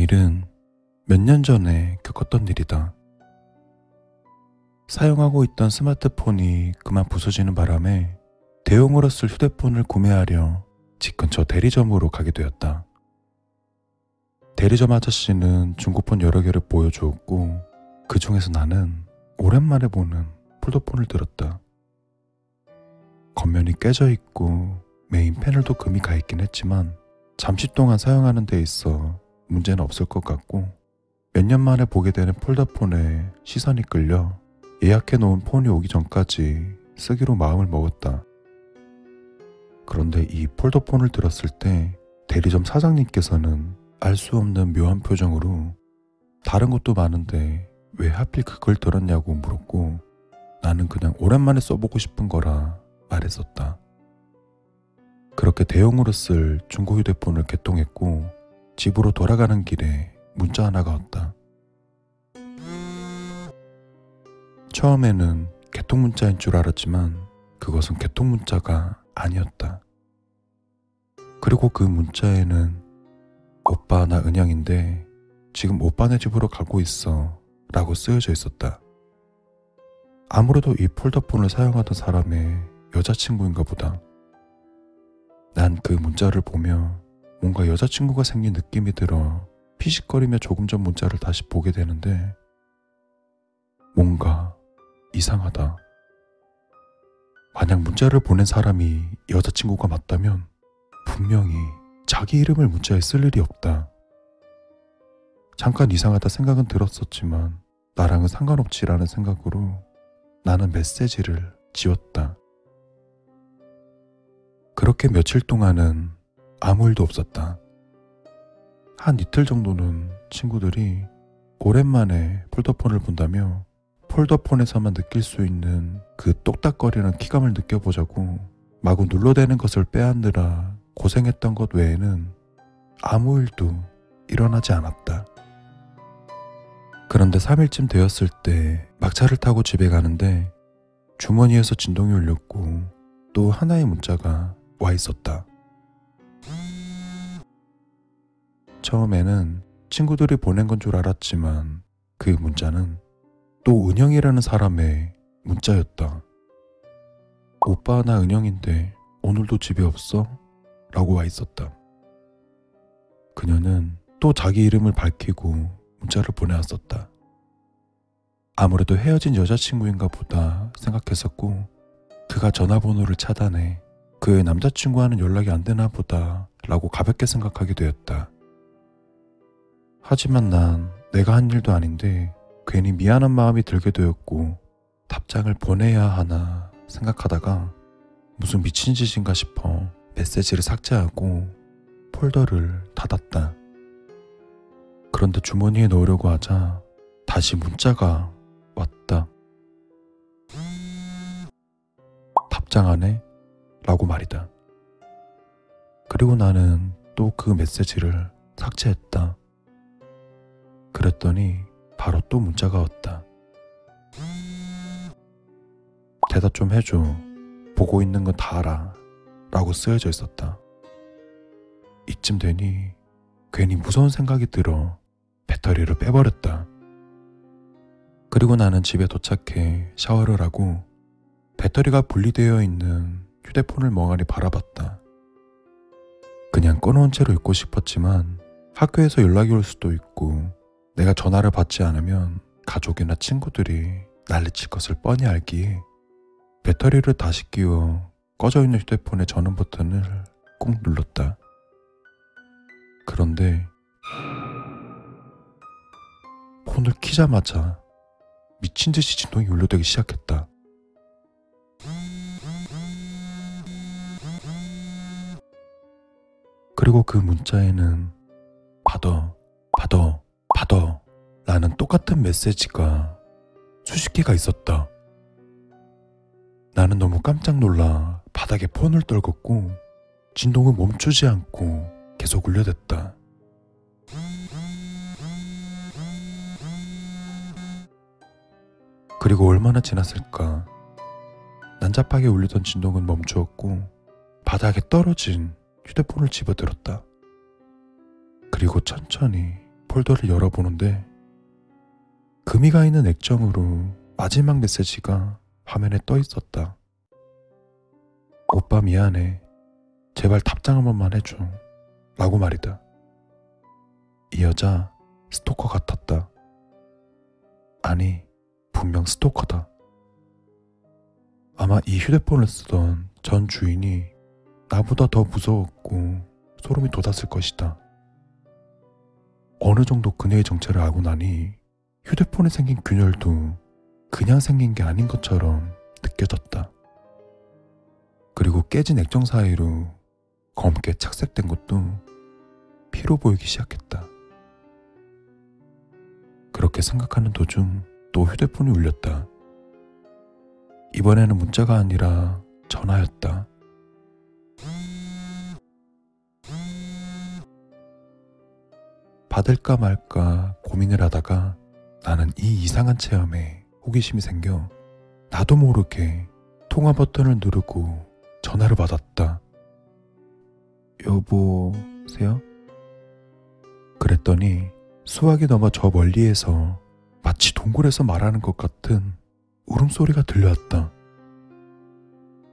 이 일은 몇 년 전에 겪었던 일이다. 사용하고 있던 스마트폰이 그만 부서지는 바람에 대용으로 쓸 휴대폰을 구매하려 집 근처 대리점으로 가게 되었다. 대리점 아저씨는 중고폰 여러 개를 보여주었고 그 중에서 나는 오랜만에 보는 폴더폰을 들었다. 겉면이 깨져 있고 메인 패널도 금이 가 있긴 했지만 잠시 동안 사용하는 데 있어 문제는 없을 것 같고 몇 년 만에 보게 되는 폴더폰에 시선이 끌려 예약해 놓은 폰이 오기 전까지 쓰기로 마음을 먹었다. 그런데 이 폴더폰을 들었을 때 대리점 사장님께서는 알 수 없는 묘한 표정으로 다른 것도 많은데 왜 하필 그걸 들었냐고 물었고 나는 그냥 오랜만에 써보고 싶은 거라 말했었다. 그렇게 대용으로 쓸 중고 휴대폰을 개통했고 집으로 돌아가는 길에 문자 하나가 왔다. 처음에는 개통 문자인 줄 알았지만 그것은 개통 문자가 아니었다. 그리고 그 문자에는 오빠 나 은영인데 지금 오빠네 집으로 가고 있어 라고 쓰여져 있었다. 아무래도 이 폴더폰을 사용하던 사람의 여자친구인가 보다. 난 그 문자를 보며 뭔가 여자친구가 생긴 느낌이 들어 피식거리며 조금 전 문자를 다시 보게 되는데 뭔가 이상하다. 만약 문자를 보낸 사람이 여자친구가 맞다면 분명히 자기 이름을 문자에 쓸 일이 없다. 잠깐 이상하다 생각은 들었었지만 나랑은 상관없지라는 생각으로 나는 메시지를 지웠다. 그렇게 며칠 동안은 아무 일도 없었다. 한 이틀 정도는 친구들이 오랜만에 폴더폰을 본다며 폴더폰에서만 느낄 수 있는 그 똑딱거리는 키감을 느껴보자고 마구 눌러대는 것을 빼앗느라 고생했던 것 외에는 아무 일도 일어나지 않았다. 그런데 3일쯤 되었을 때 막차를 타고 집에 가는데 주머니에서 진동이 울렸고 또 하나의 문자가 와 있었다. 처음에는 친구들이 보낸 건 줄 알았지만 그 문자는 또 은영이라는 사람의 문자였다. 오빠 나 은영인데 오늘도 집에 없어? 라고 와 있었다. 그녀는 또 자기 이름을 밝히고 문자를 보내왔었다. 아무래도 헤어진 여자친구인가 보다 생각했었고 그가 전화번호를 차단해 그의 남자친구와는 연락이 안 되나 보다 라고 가볍게 생각하게 되었다. 하지만 난 내가 한 일도 아닌데 괜히 미안한 마음이 들게 되었고 답장을 보내야 하나 생각하다가 무슨 미친 짓인가 싶어 메시지를 삭제하고 폴더를 닫았다. 그런데 주머니에 넣으려고 하자 다시 문자가 왔다. 답장 안 해? 라고 말이다. 그리고 나는 또 그 메시지를 삭제했다. 그랬더니 바로 또 문자가 왔다. 대답 좀 해줘. 보고 있는 건 다 알아. 라고 쓰여져 있었다. 이쯤 되니 괜히 무서운 생각이 들어 배터리를 빼버렸다. 그리고 나는 집에 도착해 샤워를 하고 배터리가 분리되어 있는 휴대폰을 멍하니 바라봤다. 그냥 꺼놓은 채로 있고 싶었지만 학교에서 연락이 올 수도 있고 내가 전화를 받지 않으면 가족이나 친구들이 난리칠 것을 뻔히 알기에 배터리를 다시 끼워 꺼져 있는 휴대폰의 전원 버튼을 꾹 눌렀다. 그런데 폰을 키자마자 미친 듯이 진동이 울려대기 시작했다. 그리고 그 문자에는 받아, 받아, 받아 라는 똑같은 메시지가 수십 개가 있었다. 나는 너무 깜짝 놀라 바닥에 폰을 떨궜고 진동은 멈추지 않고 계속 울려댔다. 그리고 얼마나 지났을까? 난잡하게 울리던 진동은 멈추었고 바닥에 떨어진 휴대폰을 집어들었다. 그리고 천천히 폴더를 열어보는데 금이 가 있는 액정으로 마지막 메시지가 화면에 떠 있었다. 오빠 미안해. 제발 답장 한 번만 해줘. 라고 말이다. 이 여자 스토커 같았다. 아니, 분명 스토커다. 아마 이 휴대폰을 쓰던 전 주인이 나보다 더 무서웠고 소름이 돋았을 것이다. 어느 정도 그녀의 정체를 알고 나니 휴대폰에 생긴 균열도 그냥 생긴 게 아닌 것처럼 느껴졌다. 그리고 깨진 액정 사이로 검게 착색된 것도 피로 보이기 시작했다. 그렇게 생각하는 도중 또 휴대폰이 울렸다. 이번에는 문자가 아니라 전화였다. 받을까 말까 고민을 하다가 나는 이 이상한 체험에 호기심이 생겨 나도 모르게 통화 버튼을 누르고 전화를 받았다. 여보세요? 그랬더니 수학이 넘어 저 멀리에서 마치 동굴에서 말하는 것 같은 울음소리가 들려왔다.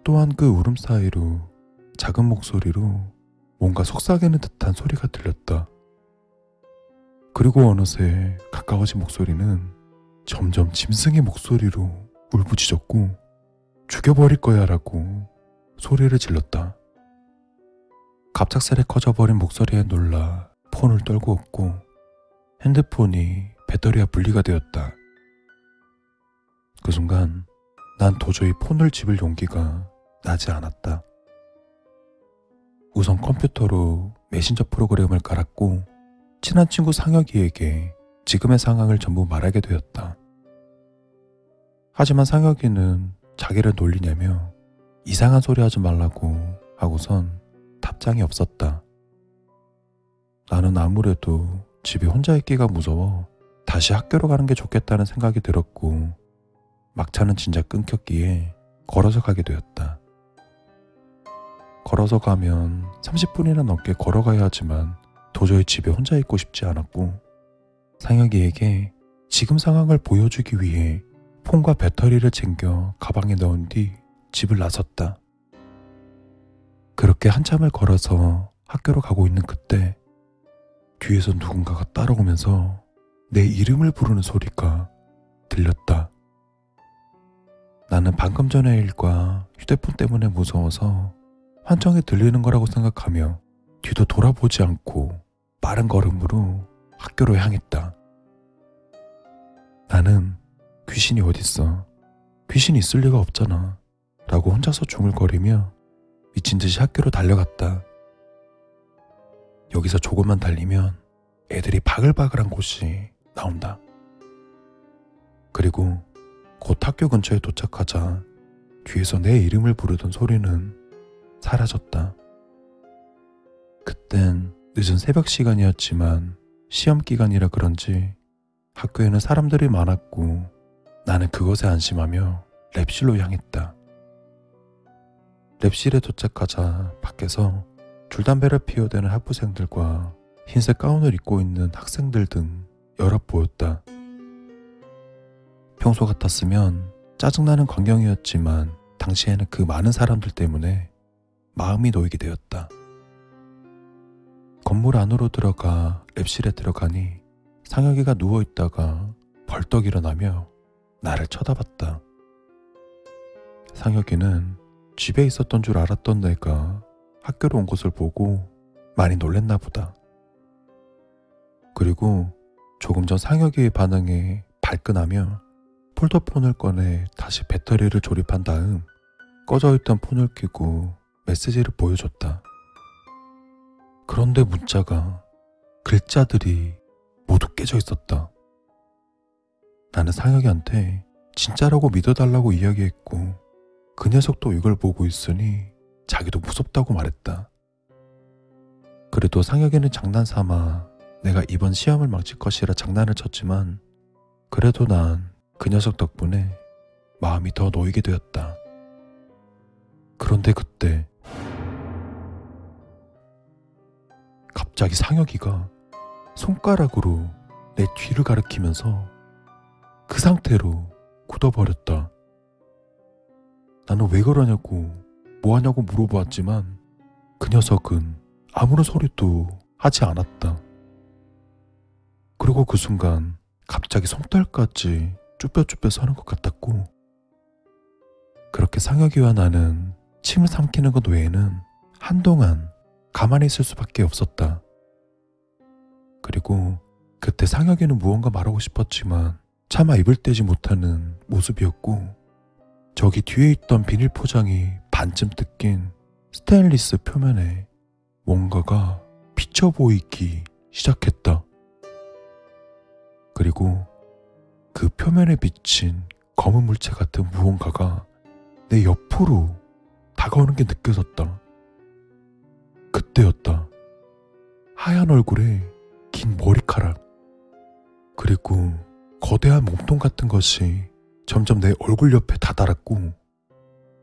또한 그 울음 사이로 작은 목소리로 뭔가 속삭이는 듯한 소리가 들렸다. 그리고 어느새 가까워진 목소리는 점점 짐승의 목소리로 울부짖었고 죽여버릴 거야 라고 소리를 질렀다. 갑작스레 커져버린 목소리에 놀라 폰을 떨고 없고 핸드폰이 배터리와 분리가 되었다. 그 순간 난 도저히 폰을 집을 용기가 나지 않았다. 우선 컴퓨터로 메신저 프로그램을 깔았고 친한 친구 상혁이에게 지금의 상황을 전부 말하게 되었다. 하지만 상혁이는 자기를 놀리냐며 이상한 소리 하지 말라고 하고선 답장이 없었다. 나는 아무래도 집에 혼자 있기가 무서워 다시 학교로 가는 게 좋겠다는 생각이 들었고 막차는 진짜 끊겼기에 걸어서 가게 되었다. 걸어서 가면 30분이나 넘게 걸어가야 하지만 도저히 집에 혼자 있고 싶지 않았고 상혁이에게 지금 상황을 보여주기 위해 폰과 배터리를 챙겨 가방에 넣은 뒤 집을 나섰다. 그렇게 한참을 걸어서 학교로 가고 있는 그때 뒤에서 누군가가 따라오면서 내 이름을 부르는 소리가 들렸다. 나는 방금 전의 일과 휴대폰 때문에 무서워서 환청에 들리는 거라고 생각하며 뒤도 돌아보지 않고 빠른 걸음으로 학교로 향했다. 나는 귀신이 어딨어. 귀신이 있을 리가 없잖아. 라고 혼자서 중얼거리며 미친 듯이 학교로 달려갔다. 여기서 조금만 달리면 애들이 바글바글한 곳이 나온다. 그리고 곧 학교 근처에 도착하자 뒤에서 내 이름을 부르던 소리는 사라졌다. 그땐 늦은 새벽 시간이었지만 시험 기간이라 그런지 학교에는 사람들이 많았고 나는 그것에 안심하며 랩실로 향했다. 랩실에 도착하자 밖에서 줄담배를 피워대는 학부생들과 흰색 가운을 입고 있는 학생들 등 여럿 보였다. 평소 같았으면 짜증나는 광경이었지만 당시에는 그 많은 사람들 때문에 마음이 놓이게 되었다. 건물 안으로 들어가 랩실에 들어가니 상혁이가 누워 있다가 벌떡 일어나며 나를 쳐다봤다. 상혁이는 집에 있었던 줄 알았던 내가 학교로 온 것을 보고 많이 놀랬나 보다. 그리고 조금 전 상혁이의 반응에 발끈하며 폴더폰을 꺼내 다시 배터리를 조립한 다음 꺼져 있던 폰을 켜고 메시지를 보여줬다. 그런데 문자가 글자들이 모두 깨져 있었다. 나는 상혁이한테 진짜라고 믿어달라고 이야기했고 그 녀석도 이걸 보고 있으니 자기도 무섭다고 말했다. 그래도 상혁이는 장난 삼아 내가 이번 시험을 망칠 것이라 장난을 쳤지만 그래도 난 그 녀석 덕분에 마음이 더 놓이게 되었다. 그런데 그때 갑자기 상혁이가 손가락으로 내 뒤를 가리키면서 그 상태로 굳어버렸다. 나는 왜 그러냐고 뭐하냐고 물어보았지만 그 녀석은 아무런 소리도 하지 않았다. 그리고 그 순간 갑자기 손발까지 쭈뼛쭈뼛 서는 것 같았고 그렇게 상혁이와 나는 침을 삼키는 것 외에는 한동안 가만히 있을 수밖에 없었다. 그리고 그때 상혁이는 무언가 말하고 싶었지만 차마 입을 떼지 못하는 모습이었고 저기 뒤에 있던 비닐 포장이 반쯤 뜯긴 스테인리스 표면에 뭔가가 비쳐 보이기 시작했다. 그리고 그 표면에 비친 검은 물체 같은 무언가가 내 옆으로 다가오는 게 느껴졌다. 그때였다. 하얀 얼굴에 긴 머리카락, 그리고 거대한 몸통 같은 것이 점점 내 얼굴 옆에 다다랐고,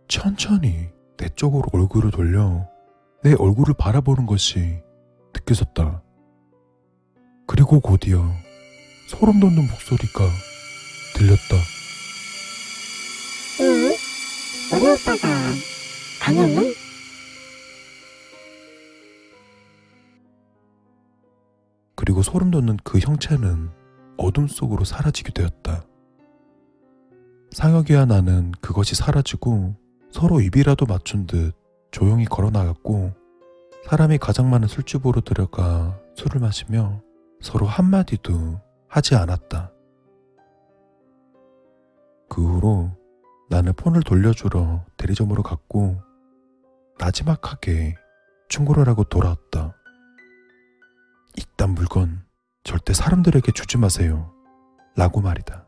천천히 내 쪽으로 얼굴을 돌려 내 얼굴을 바라보는 것이 느껴졌다. 그리고 곧이어 소름 돋는 목소리가 들렸다. 응? 우리 오빠가 아니었 소름 돋는 그 형체는 어둠 속으로 사라지게 되었다. 상혁이와 나는 그것이 사라지고 서로 입이라도 맞춘 듯 조용히 걸어 나갔고 사람이 가장 많은 술집으로 들어가 술을 마시며 서로 한마디도 하지 않았다. 그 후로 나는 폰을 돌려주러 대리점으로 갔고 나지막하게 충고를 하고 돌아왔다. 이딴 물건 절대 사람들에게 주지 마세요. 라고 말이다.